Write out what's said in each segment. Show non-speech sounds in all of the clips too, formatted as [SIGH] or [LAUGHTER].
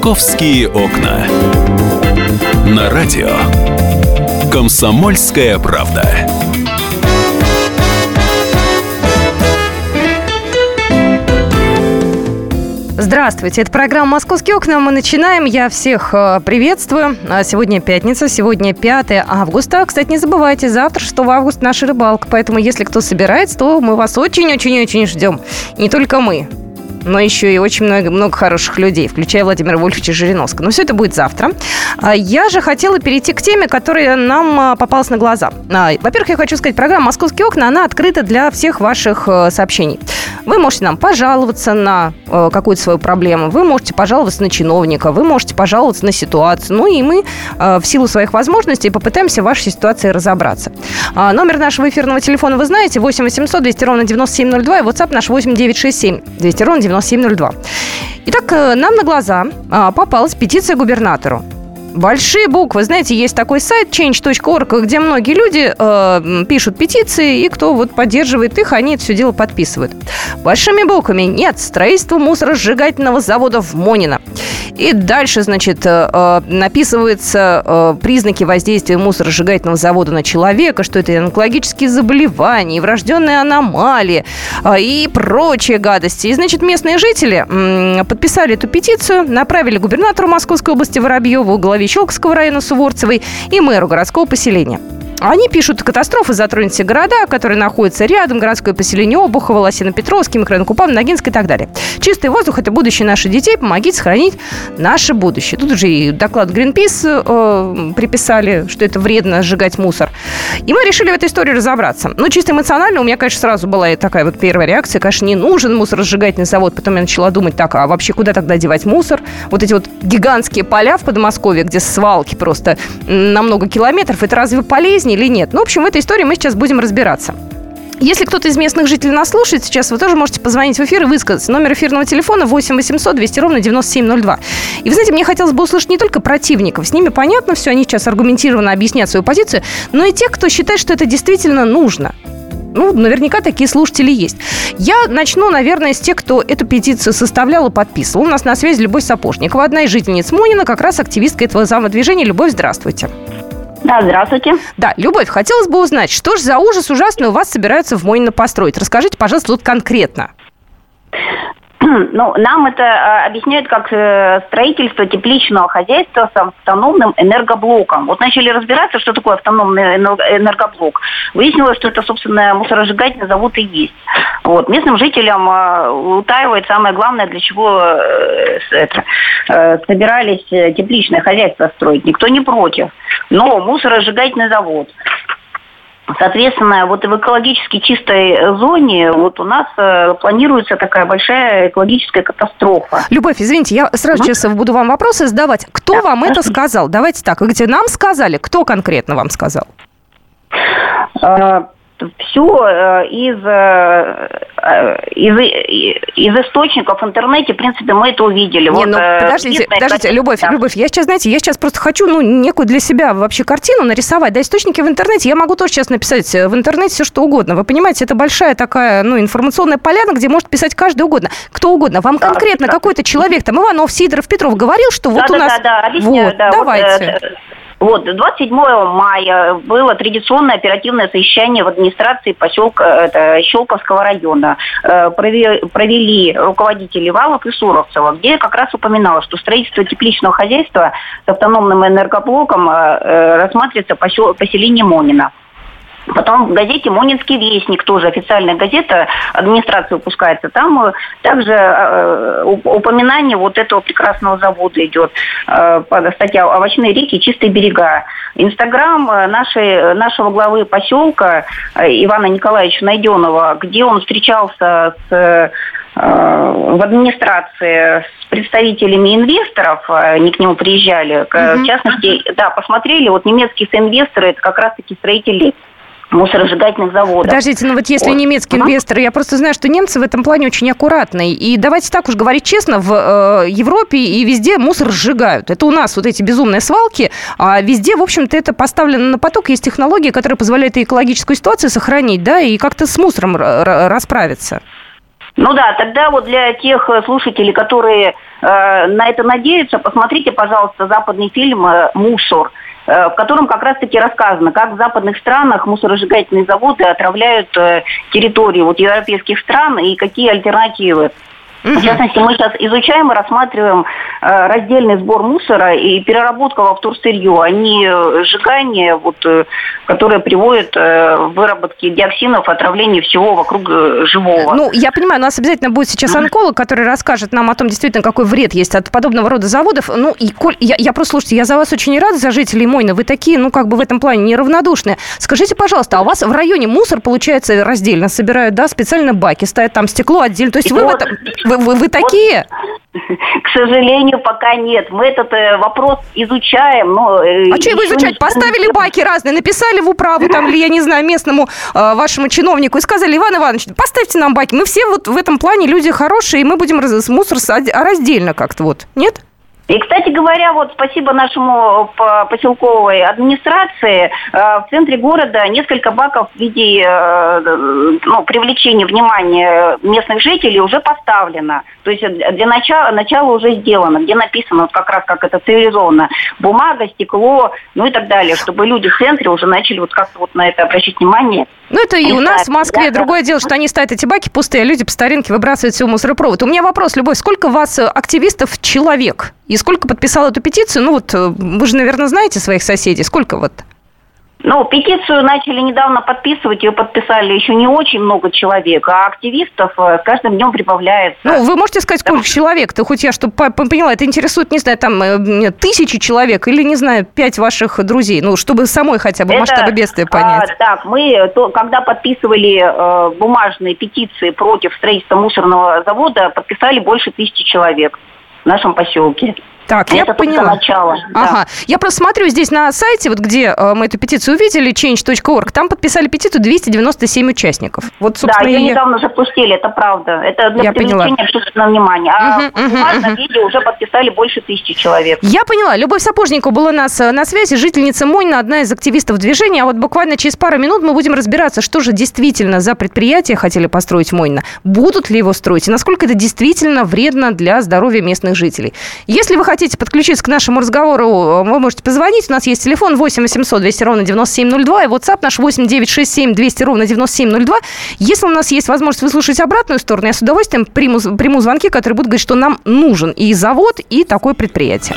«Московские окна». На радио «Комсомольская правда». Здравствуйте, это программа «Московские окна». Мы начинаем. Я всех э, приветствую. А сегодня пятница, сегодня 5 августа. Кстати, не забывайте, завтра 6 августа наша рыбалка. Поэтому, если кто собирается, то мы вас очень-очень-очень ждем. Не только мы но еще и очень много, много хороших людей, включая Владимира Вольфовича Жириновского. Но все это будет завтра. А я же хотела перейти к теме, которая нам а, попалась на глаза. А, во-первых, я хочу сказать, программа «Московские окна», она открыта для всех ваших э, сообщений. Вы можете нам пожаловаться на э, какую-то свою проблему, вы можете пожаловаться на чиновника, вы можете пожаловаться на ситуацию. Ну и мы э, в силу своих возможностей попытаемся в вашей ситуации разобраться. Номер нашего эфирного телефона вы знаете, 8 800 200 ровно 9702, и WhatsApp наш 8 967 200 ровно 9702. Итак, э, нам на глаза а, попалась петиция губернатору. Большие буквы. Знаете, есть такой сайт change.org, где многие люди э, пишут петиции, и кто вот поддерживает их, они это все дело подписывают. Большими буквами нет строительства мусоросжигательного завода в Монино. И дальше, значит, э, э написываются э, признаки воздействия мусоросжигательного завода на человека, что это онкологические заболевания, и врожденные аномалии э, и прочие гадости. И, значит, местные жители э, подписали эту петицию, направили губернатору Московской области Воробьеву, главе главе Щелковского района Суворцевой и мэру городского поселения. Они пишут, катастрофы затронут все города, которые находятся рядом, городское поселение Обухово, Лосино-Петровский, микрорайон Купан, Ногинск и так далее. Чистый воздух – это будущее наших детей, помогите сохранить наше будущее. Тут уже и доклад Greenpeace э, приписали, что это вредно сжигать мусор. И мы решили в этой истории разобраться. Ну, чисто эмоционально у меня, конечно, сразу была такая вот первая реакция. Конечно, не нужен мусоросжигательный завод. Потом я начала думать, так, а вообще куда тогда девать мусор? Вот эти вот гигантские поля в Подмосковье, где свалки просто на много километров, это разве полезнее? Жизни или нет. Ну, в общем, в этой истории мы сейчас будем разбираться. Если кто-то из местных жителей нас слушает сейчас, вы тоже можете позвонить в эфир и высказаться. Номер эфирного телефона 8 800 200 ровно 9702. И вы знаете, мне хотелось бы услышать не только противников, с ними понятно все, они сейчас аргументированно объяснят свою позицию, но и тех, кто считает, что это действительно нужно. Ну, наверняка такие слушатели есть. Я начну, наверное, с тех, кто эту петицию составлял и подписывал. У нас на связи Любовь Сапожникова, одна из жительниц Монина, как раз активистка этого самодвижения. Любовь, здравствуйте. Да, здравствуйте. Да, Любовь, хотелось бы узнать, что же за ужас ужасный у вас собираются в Монино построить? Расскажите, пожалуйста, тут конкретно. [CLEARS THROAT] Ну, нам это э, объясняют как э, строительство тепличного хозяйства с автономным энергоблоком. Вот начали разбираться, что такое автономный энергоблок. Выяснилось, что это, собственно, мусоросжигательный завод и есть. Вот. Местным жителям э, утаивает самое главное, для чего это, собирались тепличное хозяйство строить. Никто не против. Но мусоросжигательный завод Соответственно, вот в экологически чистой зоне вот у нас э, планируется такая большая экологическая катастрофа. Любовь, извините, я сразу сейчас буду вам вопросы задавать. Кто да, вам хорошо. это сказал? Давайте так, где нам сказали, кто конкретно вам сказал? А, все э, из, э, э, из, из источников в интернете, в принципе, мы это увидели. Не, вот, ну, подождите, подождите, Любовь, да. Любовь, я сейчас, знаете, я сейчас просто хочу, ну, некую для себя вообще картину нарисовать, да, источники в интернете, я могу тоже сейчас написать в интернете все, что угодно. Вы понимаете, это большая такая, ну, информационная поляна, где может писать каждый угодно, кто угодно. Вам да, конкретно да. какой-то человек, там, Иванов, Сидоров, Петров говорил, что вот да, у нас... Да, да, объясняю, вот, да, давайте. Вот, вот, 27 мая было традиционное оперативное совещание в администрации поселка это, Щелковского района. Э, провели руководители Валов и Суровцева, где как раз упоминалось, что строительство тепличного хозяйства с автономным энергоблоком э, э, рассматривается поселение Монина. Потом в газете «Монинский вестник», тоже официальная газета, администрация выпускается. Там э, также э, упоминание вот этого прекрасного завода идет. Э, статья «Овощные реки. Чистые берега». Инстаграм нашей, нашего главы поселка Ивана Николаевича Найденова, где он встречался с в администрации с представителями инвесторов, они к нему приезжали, uh-huh. в частности, да, посмотрели, вот немецкие инвесторы, это как раз-таки строители мусоросжигательных заводов. Подождите, ну вот если вот. немецкий инвестор, я просто знаю, что немцы в этом плане очень аккуратные. И давайте так уж говорить честно, в э, Европе и везде мусор сжигают. Это у нас вот эти безумные свалки, а везде, в общем-то, это поставлено на поток. Есть технологии, которые позволяют и экологическую ситуацию сохранить, да, и как-то с мусором расправиться. Ну да, тогда вот для тех э, слушателей, которые э, на это надеются, посмотрите, пожалуйста, западный фильм э, «Мусор», в котором как раз-таки рассказано, как в западных странах мусоросжигательные заводы отравляют э, территории вот, европейских стран и какие альтернативы. В частности, мы сейчас изучаем и рассматриваем э, раздельный сбор мусора и переработка во вторсырье, а не э, сжигание, вот, э, которое приводит в выработке диоксинов, отравлению всего вокруг живого. Ну, я понимаю, у нас обязательно будет сейчас онколог, который расскажет нам о том, действительно, какой вред есть от подобного рода заводов. Ну, и, Коль, я, я просто, слушайте, я за вас очень рада, за жителей Мойна. Вы такие, ну, как бы в этом плане неравнодушные. Скажите, пожалуйста, а у вас в районе мусор, получается, раздельно собирают, да, специально баки ставят, там стекло отдельно. То есть вы вот. в этом вы, вы, вы такие? [LAUGHS] К сожалению, пока нет. Мы этот э, вопрос изучаем. Но, э, а что его изучать? Поставили баки разные, написали в управу там, или, я не знаю, местному э, вашему чиновнику и сказали, Иван Иванович, поставьте нам баки. Мы все вот в этом плане люди хорошие, и мы будем раз, мусор раздельно как-то вот. Нет? И, кстати говоря, вот спасибо нашему э, поселковой администрации, э, в центре города несколько баков в виде э, ну, привлечения внимания местных жителей уже поставлено. То есть для начала, начала уже сделано, где написано вот как раз как это цивилизованно. Бумага, стекло, ну и так далее, чтобы люди в центре уже начали вот как-то вот на это обращать внимание. Ну, это и у нас в Москве. Да, Другое да. дело, что они ставят эти баки пустые, а люди по старинке выбрасывают все в мусоропровод. У меня вопрос, Любовь, сколько у вас активистов человек? И сколько подписал эту петицию? Ну вот, э, вы же, наверное, знаете своих соседей. Сколько вот? Ну, петицию начали недавно подписывать, ее подписали еще не очень много человек, а активистов э, с каждым днем прибавляется. Ну, вы можете сказать, сколько да. человек-то, хоть я, чтобы поняла, это интересует, не знаю, там, э, тысячи человек или, не знаю, пять ваших друзей, ну, чтобы самой хотя бы это, масштабы бедствия а, понять. А, так, мы, то, когда подписывали э, бумажные петиции против строительства мусорного завода, подписали больше тысячи человек в нашем поселке. Так, я поняла. Начало, ага. Да. Я просто смотрю здесь на сайте, вот где э, мы эту петицию увидели, change.org, там подписали петицию 297 участников. Вот, собственно, да, ее я... недавно запустили, это правда. Это для я привлечения общественного внимания. А угу, в угу, видео уже подписали больше тысячи человек. Я поняла. Любовь Сапожникова была у нас на связи, жительница Мойна, одна из активистов движения. А вот буквально через пару минут мы будем разбираться, что же действительно за предприятие хотели построить Мойна. Будут ли его строить? И насколько это действительно вредно для здоровья местных жителей. Если вы хотите хотите подключиться к нашему разговору, вы можете позвонить. У нас есть телефон 8 800 200 ровно 9702 и WhatsApp наш 8 967 200 ровно 9702. Если у нас есть возможность выслушать обратную сторону, я с удовольствием приму, приму звонки, которые будут говорить, что нам нужен и завод, и такое предприятие.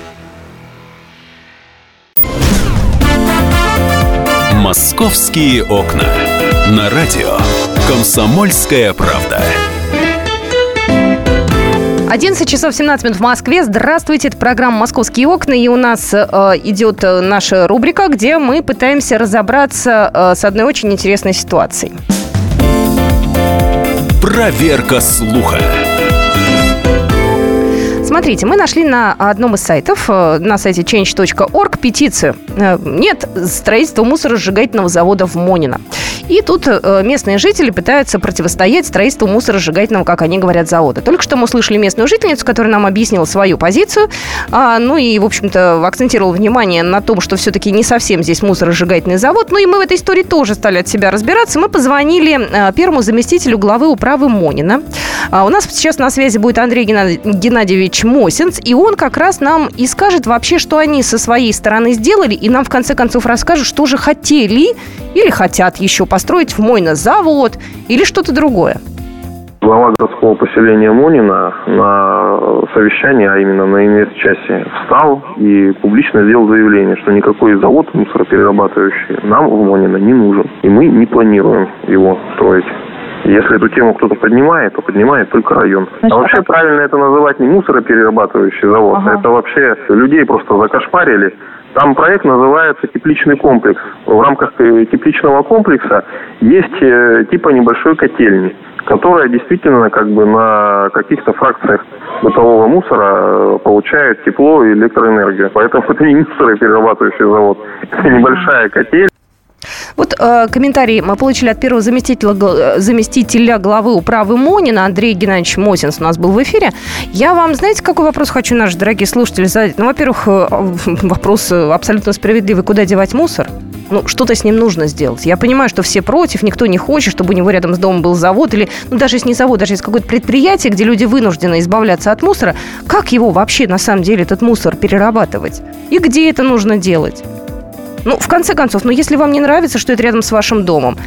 «Московские окна». На радио «Комсомольская правда». 11 часов 17 минут в Москве. Здравствуйте, это программа «Московские окна», и у нас э, идет наша рубрика, где мы пытаемся разобраться э, с одной очень интересной ситуацией. Проверка слуха. Смотрите, мы нашли на одном из сайтов, э, на сайте change.org, петицию э, «Нет строительства мусоросжигательного завода в Монино». И тут э, местные жители пытаются противостоять строительству мусоросжигательного, как они говорят, завода. Только что мы услышали местную жительницу, которая нам объяснила свою позицию, а, ну и, в общем-то, акцентировала внимание на том, что все-таки не совсем здесь мусоросжигательный завод. Ну и мы в этой истории тоже стали от себя разбираться. Мы позвонили первому заместителю главы управы Монина. У нас сейчас на связи будет Андрей Геннадьевич Ильич Мосинц, и он как раз нам и скажет вообще, что они со своей стороны сделали, и нам в конце концов расскажут, что же хотели или хотят еще построить в Мойно завод или что-то другое. Глава городского поселения Монина на совещании, а именно на инвест-части, встал и публично сделал заявление, что никакой завод мусороперерабатывающий нам в Монино не нужен. И мы не планируем его строить. Если эту тему кто-то поднимает, то поднимает только район. Значит, а вообще а правильно это называть не мусороперерабатывающий завод, ага. это вообще людей просто закошмарили. Там проект называется тепличный комплекс. В рамках э, тепличного комплекса есть э, типа небольшой котельни. которая действительно как бы на каких-то фракциях бытового мусора получает тепло и электроэнергию. Поэтому [LAUGHS] это не мусороперерабатывающий завод. Это небольшая котель, вот э, комментарий мы получили от первого заместителя, заместителя главы управы Монина, Андрей Геннадьевич Мосинс у нас был в эфире. Я вам, знаете, какой вопрос хочу, наши дорогие слушатели, задать? Ну, во-первых, э, [LAUGHS] вопрос абсолютно справедливый. Куда девать мусор? ну, что-то с ним нужно сделать. Я понимаю, что все против, никто не хочет, чтобы у него рядом с домом был завод или, ну, даже если не завод, даже если какое-то предприятие, где люди вынуждены избавляться от мусора, как его вообще на самом деле, этот мусор, перерабатывать? И где это нужно делать? Ну, в конце концов, ну, если вам не нравится, что это рядом с вашим домом,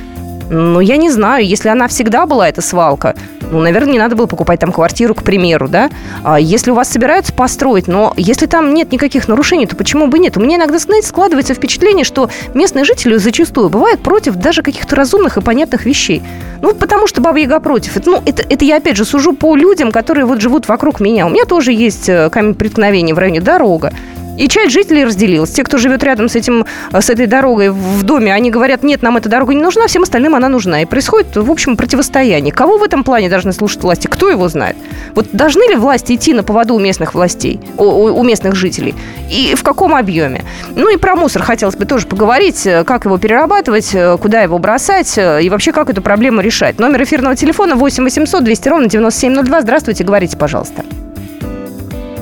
ну, я не знаю, если она всегда была, эта свалка, ну, наверное, не надо было покупать там квартиру, к примеру, да? А если у вас собираются построить, но если там нет никаких нарушений, то почему бы нет? У меня иногда, знаете, складывается впечатление, что местные жители зачастую бывают против даже каких-то разумных и понятных вещей. Ну, потому что Баба Яга против. Это, ну, это, это я, опять же, сужу по людям, которые вот живут вокруг меня. У меня тоже есть э, камень преткновения в районе дорога. И часть жителей разделилась. Те, кто живет рядом с, этим, с этой дорогой в доме, они говорят, нет, нам эта дорога не нужна, всем остальным она нужна. И происходит, в общем, противостояние. Кого в этом плане должны слушать власти? Кто его знает? Вот должны ли власти идти на поводу у местных властей, у, у местных жителей? И в каком объеме? Ну и про мусор хотелось бы тоже поговорить. Как его перерабатывать, куда его бросать и вообще как эту проблему решать. Номер эфирного телефона 8 800 200 ровно 9702. Здравствуйте, говорите, пожалуйста.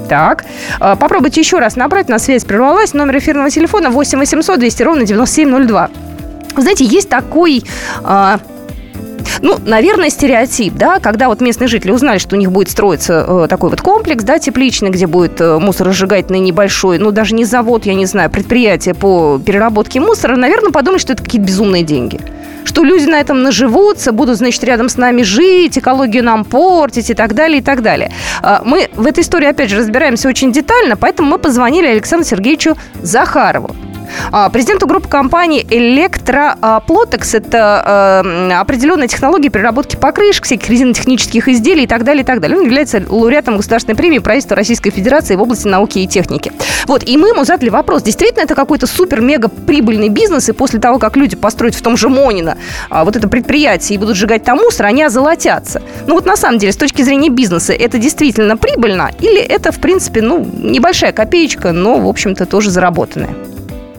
Так, а, попробуйте еще раз набрать, на связь прервалась. Номер эфирного телефона 8 800 200 ровно 9702. знаете, есть такой а, ну, наверное, стереотип, да, когда вот местные жители узнали, что у них будет строиться э, такой вот комплекс, да, тепличный, где будет э, мусоросжигательный небольшой, ну, даже не завод, я не знаю, предприятие по переработке мусора, наверное, подумали, что это какие-то безумные деньги что люди на этом наживутся, будут, значит, рядом с нами жить, экологию нам портить и так далее, и так далее. А, мы в этой истории, опять же, разбираемся очень детально, поэтому мы позвонили Александру Сергеевичу Захарову. А, президенту группы компании Электроплотекс. Это э, определенная технология переработки покрышек, всяких резинотехнических изделий и так далее, и так далее. Он является лауреатом государственной премии правительства Российской Федерации в области науки и техники. Вот, и мы ему задали вопрос, действительно это какой-то супер-мега прибыльный бизнес, и после того, как люди построят в том же Монино а, вот это предприятие и будут сжигать там мусор, они озолотятся. Ну вот на самом деле, с точки зрения бизнеса, это действительно прибыльно или это, в принципе, ну, небольшая копеечка, но, в общем-то, тоже заработанная?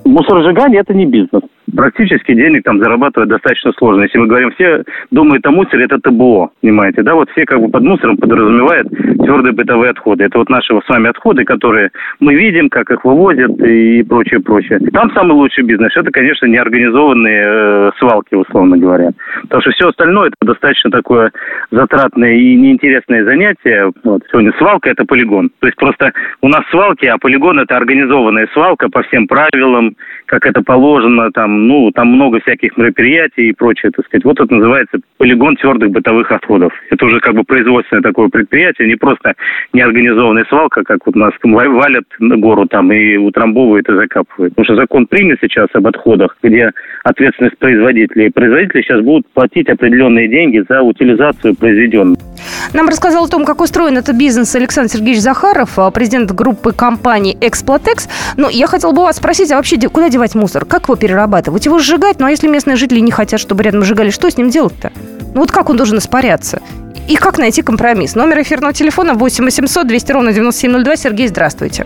Мусоросжигание – это не бизнес практически денег там зарабатывать достаточно сложно. Если мы говорим, все думают о мусоре, это ТБО, понимаете, да, вот все как бы под мусором подразумевают твердые бытовые отходы. Это вот наши с вами отходы, которые мы видим, как их вывозят и прочее, прочее. Там самый лучший бизнес, это, конечно, неорганизованные э, свалки, условно говоря. Потому что все остальное это достаточно такое затратное и неинтересное занятие. Вот. Сегодня свалка это полигон. То есть просто у нас свалки, а полигон это организованная свалка по всем правилам, как это положено, там, ну, там много всяких мероприятий и прочее, так сказать. Вот это называется полигон твердых бытовых отходов. Это уже как бы производственное такое предприятие, не просто неорганизованная свалка, как вот у нас валят на гору там и утрамбовывают и закапывают. Потому что закон принят сейчас об отходах, где ответственность производителей. Производители сейчас будут платить определенные деньги за утилизацию произведенного. Нам рассказал о том, как устроен этот бизнес Александр Сергеевич Захаров, а, президент группы компании «Эксплотекс». Но я хотел бы вас спросить, а вообще куда девать мусор? Как его перерабатывать? Его сжигать? Ну а если местные жители не хотят, чтобы рядом сжигали, что с ним делать-то? Ну вот как он должен испаряться? И как найти компромисс? Номер эфирного телефона 8 800 200 ровно 9702. Сергей, здравствуйте.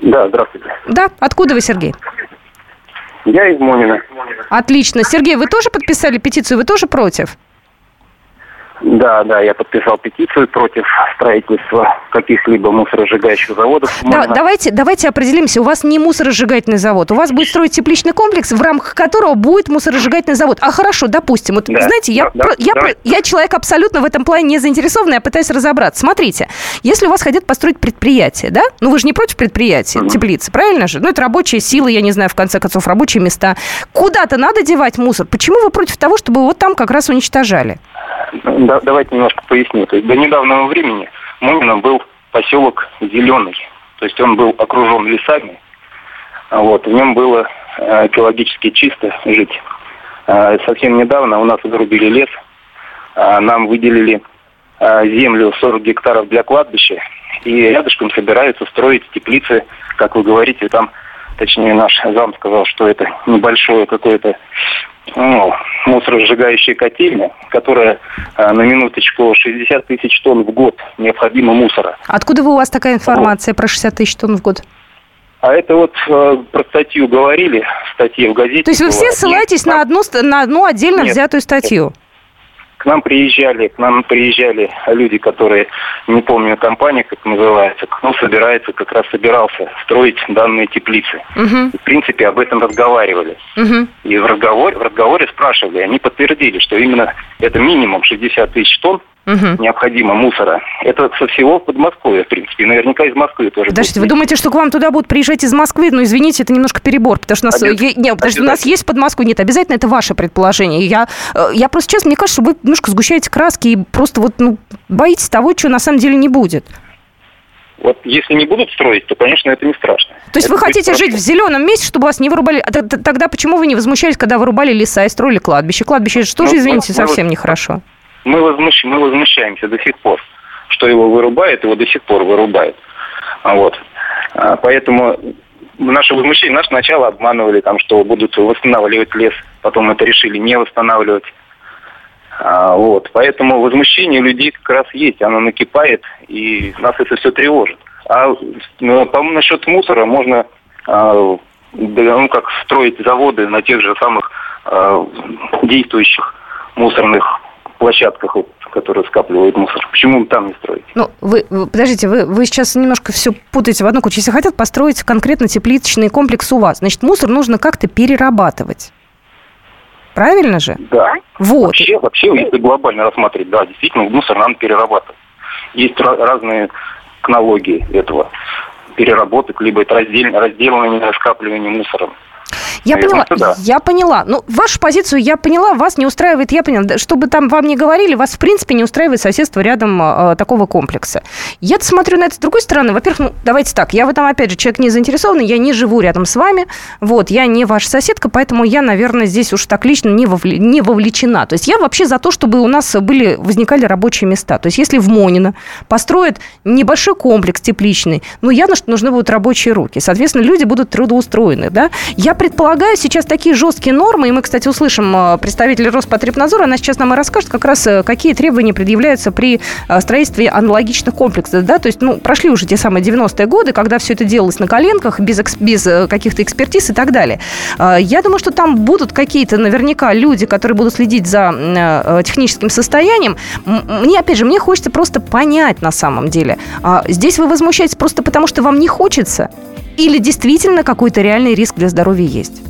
Да, здравствуйте. Да, откуда вы, Сергей? Я из Монина. Отлично. Сергей, вы тоже подписали петицию? Вы тоже против? Да, да, я подписал петицию против строительства каких-либо мусоросжигающих заводов. Да, давайте, давайте определимся. У вас не мусоросжигательный завод. У вас будет строить тепличный комплекс, в рамках которого будет мусоросжигательный завод. А хорошо, допустим. Вот, да, знаете, я, да, про, я, да. я человек абсолютно в этом плане не заинтересованный, я пытаюсь разобраться. Смотрите, если у вас хотят построить предприятие, да? Ну, вы же не против предприятия, угу. теплицы, правильно же? Ну, это рабочие силы, я не знаю, в конце концов, рабочие места. Куда-то надо девать мусор. Почему вы против того, чтобы вот там как раз уничтожали? Да, давайте немножко поясню. То есть до недавнего времени Мунино был поселок Зеленый. То есть он был окружен лесами. Вот, в нем было э, экологически чисто жить. Э, совсем недавно у нас зарубили лес, э, нам выделили землю 40 гектаров для кладбища, и рядышком собираются строить теплицы, как вы говорите, там, точнее наш зам сказал, что это небольшое какое-то ну, мусоросжигающая котельня, которая на минуточку 60 тысяч тонн в год необходимо мусора. Откуда вы у вас такая информация вот. про 60 тысяч тонн в год? А это вот э, про статью говорили, статье в газете. То есть вы все ссылаетесь на одну, на одну отдельно нет, взятую статью? К нам приезжали, к нам приезжали люди, которые, не помню компания, как называется, кто собирается, как раз собирался строить данные теплицы. Угу. В принципе, об этом разговаривали. Угу. И в разговоре, в разговоре спрашивали, они подтвердили, что именно это минимум 60 тысяч тонн угу. необходимо мусора. Это со всего Подмосковья, в принципе. И наверняка из Москвы тоже. Подождите, вы думаете, что к вам туда будут приезжать из Москвы? Ну, извините, это немножко перебор, потому что у нас, Обяз... нет, подождите, у нас есть Подмосковье. Нет, обязательно это ваше предположение. Я, э, я просто честно, мне кажется, что вы немножко сгущаете краски и просто вот, ну, боитесь того, чего на самом деле не будет. Вот если не будут строить, то, конечно, это не страшно. То есть это вы хотите жить в зеленом месте, чтобы вас не вырубали? А тогда почему вы не возмущались, когда вырубали леса и строили кладбище? Кладбище это тоже, ну, извините, ну, совсем нехорошо мы, возмущ... мы возмущаемся до сих пор, что его вырубают, его до сих пор вырубают. Вот. А, поэтому наше возмущение, нас сначала обманывали, там, что будут восстанавливать лес, потом это решили не восстанавливать. А, вот. Поэтому возмущение людей как раз есть, оно накипает, и нас это все тревожит. А ну, по-моему, насчет мусора можно а, ну, как строить заводы на тех же самых а, действующих мусорных площадках, вот, которые скапливают мусор. Почему там не строить? Ну, вы, вы подождите, вы, вы сейчас немножко все путаете в одну кучу. Если хотят построить конкретно тепличный комплекс у вас, значит, мусор нужно как-то перерабатывать. Правильно же? Да. Вот. Вообще, вообще, если глобально рассматривать, да, действительно, мусор надо перерабатывать. Есть разные технологии этого переработок, либо это раздел, разделывание, скапливание мусора. Я Наверное, поняла, да. я поняла. Ну, вашу позицию я поняла, вас не устраивает, я поняла. Чтобы там вам не говорили, вас в принципе не устраивает соседство рядом э, такого комплекса. я смотрю на это с другой стороны. Во-первых, ну, давайте так, я в этом, опять же, человек не заинтересованный, я не живу рядом с вами, вот, я не ваша соседка, поэтому я, наверное, здесь уж так лично не, вовле, не вовлечена. То есть я вообще за то, чтобы у нас были, возникали рабочие места. То есть если в Монино построят небольшой комплекс тепличный, ну, явно, что нужны будут рабочие руки. Соответственно, люди будут трудоустроены, да. Я предполагаю, сейчас такие жесткие нормы, и мы, кстати, услышим э, представителя Роспотребнадзора, она сейчас нам и расскажет как раз, э, какие требования предъявляются при э, строительстве аналогичных комплексов, да, то есть, ну, прошли уже те самые 90-е годы, когда все это делалось на коленках, без, без каких-то экспертиз и так далее. Я думаю, что там будут какие-то наверняка люди, которые будут следить за техническим состоянием. Мне, опять же, мне хочется просто понять на самом деле. Здесь вы возмущаетесь просто потому, что вам не хочется? Или действительно какой-то реальный риск для здоровья есть?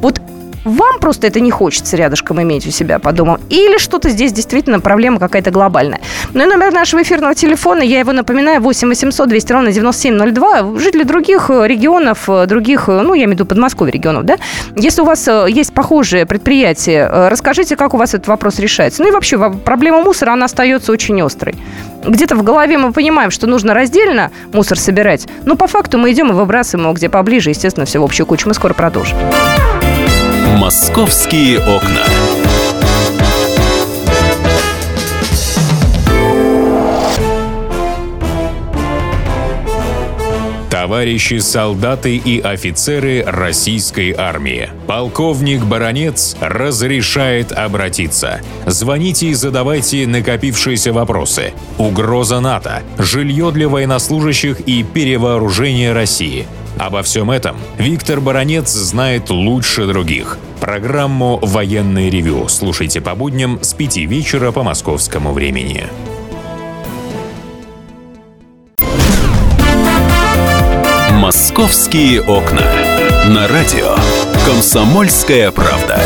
Вот вам просто это не хочется рядышком иметь у себя по дому, или что-то здесь действительно проблема какая-то глобальная. Ну и номер нашего эфирного телефона, я его напоминаю, 8 800 200 ровно 9702. Жители других э, регионов, э, других, э, ну, я имею в виду Подмосковья регионов, да, если у вас есть похожие предприятия, расскажите, как у вас этот вопрос решается. Ну и вообще, проблема мусора, она остается очень острой. Где-то в голове мы понимаем, что нужно раздельно мусор собирать, но по факту мы идем и выбрасываем его где поближе, естественно, все в общую кучу. Мы скоро продолжим. «Московские окна». Товарищи солдаты и офицеры российской армии. Полковник Баронец разрешает обратиться. Звоните и задавайте накопившиеся вопросы. Угроза НАТО, жилье для военнослужащих и перевооружение России – Обо всем этом Виктор Баранец знает лучше других. Программу «Военный ревю» слушайте по будням с 5 вечера по московскому времени. «Московские окна». На радио «Комсомольская правда».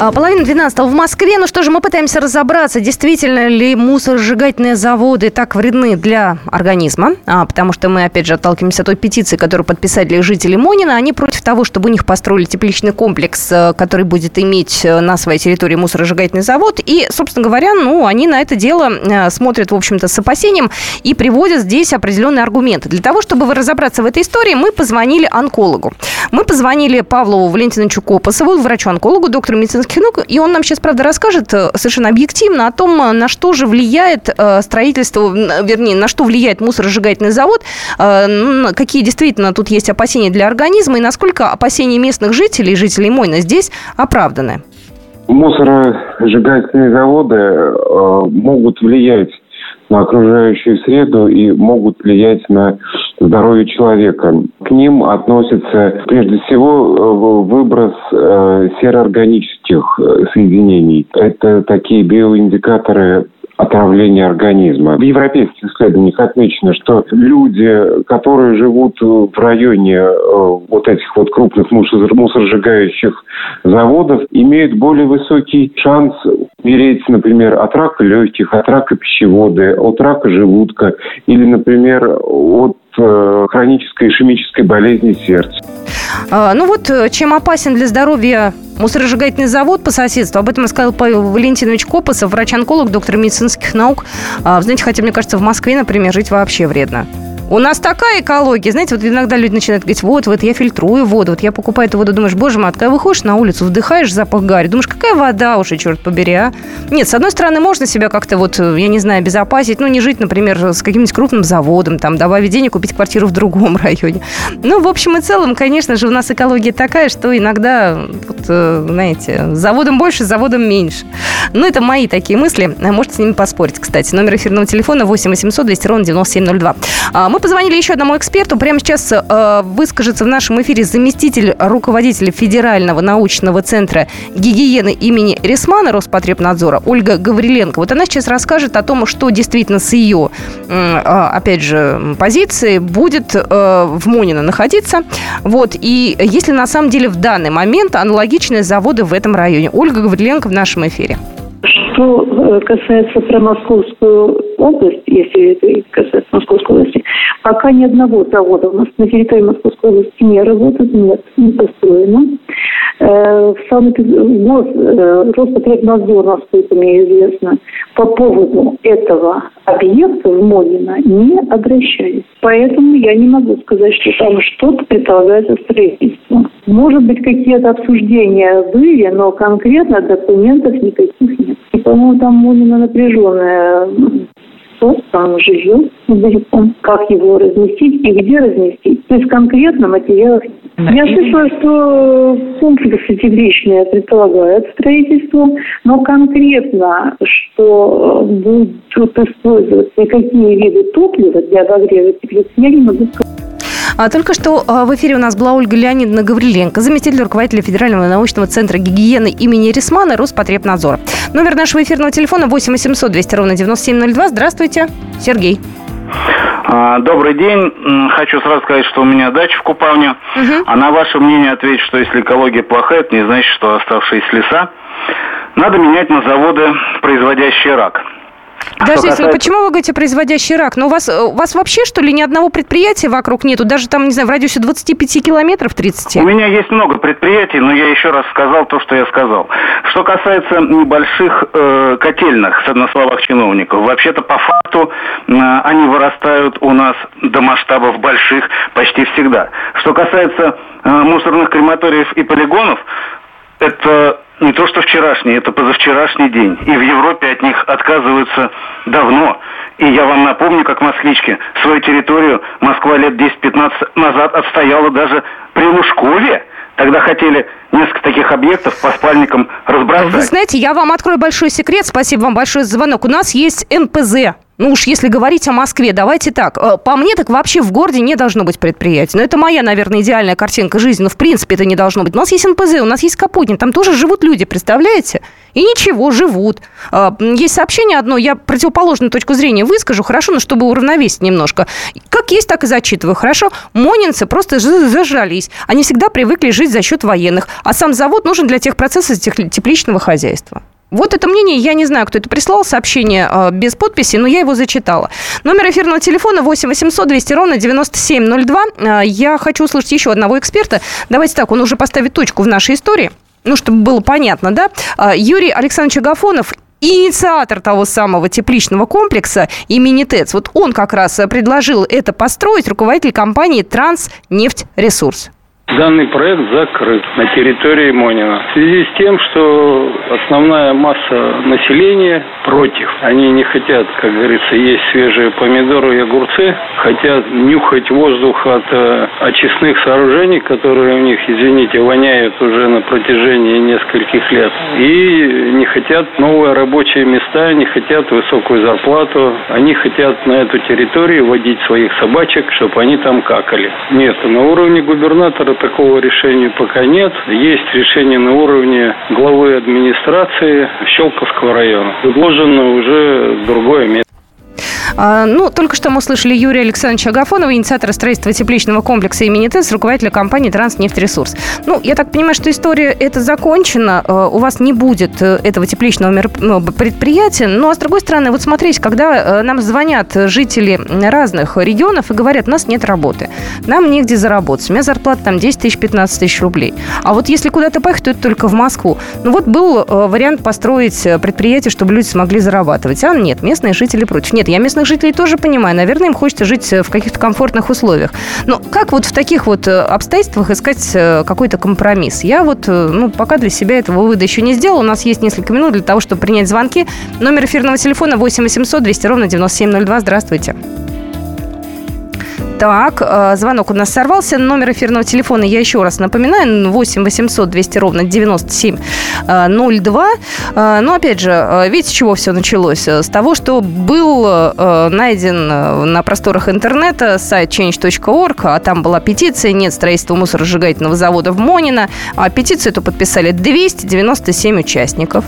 А, половина двенадцатого в Москве. Ну что же, мы пытаемся разобраться, действительно ли мусоросжигательные заводы так вредны для организма. А, потому что мы, опять же, отталкиваемся от той петиции, которую подписали жители Монина. Они против того, чтобы у них построили тепличный комплекс, э, который будет иметь э, на своей территории мусоросжигательный завод. И, собственно говоря, ну, они на это дело э, смотрят, в общем-то, с опасением и приводят здесь определенные аргументы. Для того, чтобы разобраться в этой истории, мы позвонили онкологу. Мы позвонили Павлу Валентиновичу Копосову, врачу-онкологу, доктору медицинских наук, и он нам сейчас, правда, расскажет совершенно объективно о том, на что же влияет строительство, вернее, на что влияет мусоросжигательный завод, какие действительно тут есть опасения для организма, и насколько опасения местных жителей, жителей Мойна здесь оправданы. Мусоросжигательные заводы э, могут влиять на окружающую среду и могут влиять на здоровье человека. К ним относится прежде всего э, выброс э, сероорганических э, соединений. Это такие биоиндикаторы отравления организма. В европейских исследованиях отмечено, что люди, которые живут в районе э, вот этих вот крупных мусоросжигающих заводов, имеют более высокий шанс умереть, например, от рака легких, от рака пищевода, от рака желудка или, например, от э, хронической ишемической болезни сердца. А, ну вот, э, чем опасен для здоровья мусоросжигательный завод по соседству, об этом рассказал Павел Валентинович Копосов, врач-онколог, доктор медицинских наук. А, знаете, хотя, мне кажется, в Москве, например, жить вообще вредно. У нас такая экология. Знаете, вот иногда люди начинают говорить, вот, вот я фильтрую воду, вот я покупаю эту воду, думаешь, боже мой, когда выходишь на улицу, вдыхаешь запах гари, думаешь, какая вода уже, черт побери, а? Нет, с одной стороны, можно себя как-то вот, я не знаю, обезопасить, ну, не жить, например, с каким-нибудь крупным заводом, там, добавить денег, купить квартиру в другом [LAUGHS] районе. Ну, в общем и целом, конечно же, у нас экология такая, что иногда, вот, э, знаете, заводом больше, заводом меньше. Ну, это мои такие мысли. Можете с ними поспорить, кстати. Номер эфирного телефона 8 800 200 ровно 9702. Мы позвонили еще одному эксперту. Прямо сейчас э, выскажется в нашем эфире заместитель руководителя Федерального научного центра гигиены имени Ресмана Роспотребнадзора Ольга Гавриленко. Вот она сейчас расскажет о том, что действительно с ее, э, опять же, позиции будет э, в Монино находиться. Вот. И если на самом деле в данный момент аналогичные заводы в этом районе. Ольга Гавриленко в нашем эфире. Что э, касается про Московскую область, если это касается Московской области, пока ни одного завода у нас на территории Московской области не работает, нет, не построено. Э, в самый гос, э, Роспотребнадзор, насколько мне известно, по поводу этого объекта в Модино не обращались. Поэтому я не могу сказать, что там что-то предполагается строительство. Может быть, какие-то обсуждения были, но конкретно документов никаких нет. По-моему, там Модино напряженная кто там живет недалеко, как его разместить и где разместить. То есть конкретно материалов я слышала, что комплексы тепличные предполагают строительство, но конкретно, что будут использоваться и какие виды топлива для обогрева теплиц, я не могу сказать. А только что а, в эфире у нас была Ольга Леонидовна Гавриленко, заместитель руководителя Федерального научного центра гигиены имени Рисмана Роспотребнадзора. Номер нашего эфирного телефона 8 800 200 ровно 9702. Здравствуйте, Сергей. А, добрый день. Хочу сразу сказать, что у меня дача в Купавне. Угу. А на ваше мнение ответить, что если экология плохая, это не значит, что оставшиеся леса надо менять на заводы, производящие рак. Подождите, касается... почему вы говорите производящий рак? Но у вас, у вас вообще, что ли, ни одного предприятия вокруг нету? Даже там, не знаю, в радиусе 25 километров 30? У меня есть много предприятий, но я еще раз сказал то, что я сказал. Что касается небольших э, котельных, на словах чиновников, вообще-то по факту э, они вырастают у нас до масштабов больших почти всегда. Что касается э, мусорных крематориев и полигонов, это не то что вчерашний, это позавчерашний день. И в Европе от них отказываются давно. И я вам напомню, как москвички, свою территорию Москва лет 10-15 назад отстояла даже при Лужкове. Тогда хотели несколько таких объектов по спальникам разбросать. Вы знаете, я вам открою большой секрет. Спасибо вам большое за звонок. У нас есть НПЗ ну уж если говорить о Москве, давайте так. Э, по мне, так вообще в городе не должно быть предприятий. Но это моя, наверное, идеальная картинка жизни. Но в принципе это не должно быть. У нас есть НПЗ, у нас есть Капотин. Там тоже живут люди, представляете? И ничего, живут. Э, есть сообщение одно, я противоположную точку зрения выскажу, хорошо, но чтобы уравновесить немножко. Как есть, так и зачитываю, хорошо? Монинцы просто зажались. Они всегда привыкли жить за счет военных. А сам завод нужен для тех процессов тепличного хозяйства. Вот это мнение, я не знаю, кто это прислал, сообщение э, без подписи, но я его зачитала. Номер эфирного телефона 8 800 200 ровно 9702. Э, я хочу услышать еще одного эксперта. Давайте так, он уже поставит точку в нашей истории. Ну, чтобы было понятно, да? Э, Юрий Александрович Агафонов, инициатор того самого тепличного комплекса имени ТЭЦ. Вот он как раз предложил это построить, руководитель компании «Транснефтьресурс». Данный проект закрыт на территории Монина. В связи с тем, что основная масса населения против. Они не хотят, как говорится, есть свежие помидоры и огурцы, хотят нюхать воздух от э, очистных сооружений, которые у них, извините, воняют уже на протяжении нескольких лет. И не хотят новые рабочие места, не хотят высокую зарплату. Они хотят на эту территорию водить своих собачек, чтобы они там какали. Нет, на уровне губернатора такого решения пока нет. Есть решение на уровне главы администрации Щелковского района. Предложено уже другое место. А, ну, только что мы услышали Юрия Александровича Агафонова, инициатора строительства тепличного комплекса имени ТЭС, руководителя компании «Транснефтересурс». Ну, я так понимаю, что история эта закончена, а, у вас не будет э, этого тепличного ну, предприятия, ну, а с другой стороны, вот смотрите, когда э, нам звонят жители разных регионов и говорят, у нас нет работы, нам негде заработать, у меня зарплата там 10 тысяч, 15 тысяч рублей, а вот если куда-то поехать, то это только в Москву. Ну, вот был э, вариант построить предприятие, чтобы люди смогли зарабатывать, а нет, местные жители против. Нет, я местных жителей тоже понимаю. Наверное, им хочется жить э, в каких-то комфортных условиях. Но как вот в таких вот э, обстоятельствах искать э, какой-то компромисс? Я вот, ну, пока для себя этого вывода еще не сделала. У нас есть несколько минут для того, чтобы принять звонки. Номер эфирного телефона 8 800 200 ровно 9702. Здравствуйте. Так, э, звонок у нас сорвался. Номер эфирного телефона я еще раз напоминаю. 8 800 200 ровно 9702. Э, э, но, опять же, видите, с чего все началось? С того, что был найден на просторах интернета сайт change.org, а там была петиция «Нет строительства мусоросжигательного завода в Монино». А петицию эту подписали 297 участников.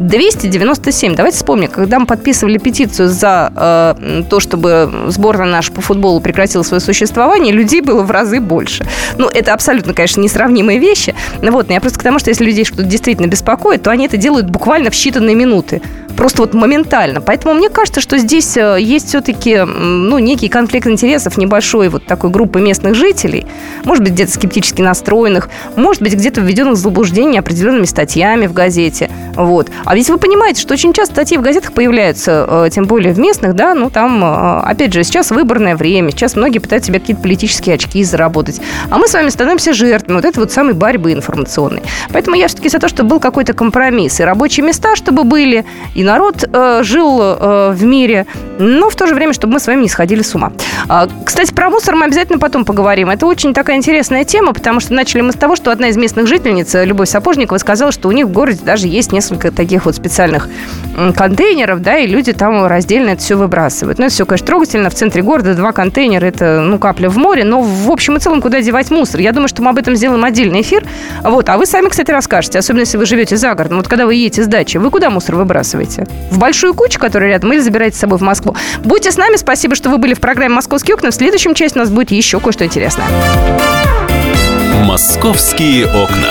297. Давайте вспомним, когда мы подписывали петицию за э, то, чтобы сборная наша по футболу прекратила свое существование, людей было в разы больше. Ну, это абсолютно, конечно, несравнимые вещи. Вот, но я просто к тому, что если людей что-то действительно беспокоит, то они это делают буквально в считанные минуты просто вот моментально. Поэтому мне кажется, что здесь э, есть все-таки ну, некий конфликт интересов небольшой вот такой группы местных жителей, может быть, где-то скептически настроенных, может быть, где-то введенных в заблуждение определенными статьями в газете. Вот. А ведь вы понимаете, что очень часто статьи в газетах появляются, э, тем более в местных, да, ну там, э, опять же, сейчас выборное время, сейчас многие пытаются себе какие-то политические очки заработать. А мы с вами становимся жертвами вот этой вот самой борьбы информационной. Поэтому я все-таки за то, чтобы был какой-то компромисс. И рабочие места, чтобы были, и народ э, жил э, в мире, но в то же время, чтобы мы с вами не сходили с ума. А, кстати, про мусор мы обязательно потом поговорим. Это очень такая интересная тема, потому что начали мы с того, что одна из местных жительниц, Любовь Сапожникова, сказала, что у них в городе даже есть несколько таких вот специальных контейнеров, да, и люди там раздельно это все выбрасывают. Ну, это все, конечно, трогательно. В центре города два контейнера – это, ну, капля в море, но в общем и целом куда девать мусор? Я думаю, что мы об этом сделаем отдельный эфир. Вот, а вы сами, кстати, расскажете, особенно если вы живете за городом. Вот когда вы едете с дачи, вы куда мусор выбрасываете? В большую кучу, которая рядом, или забираете с собой в Москву? Будьте с нами, спасибо, что вы были в программе «Московские окна». В следующем части у нас будет еще кое-что интересное. «Московские окна».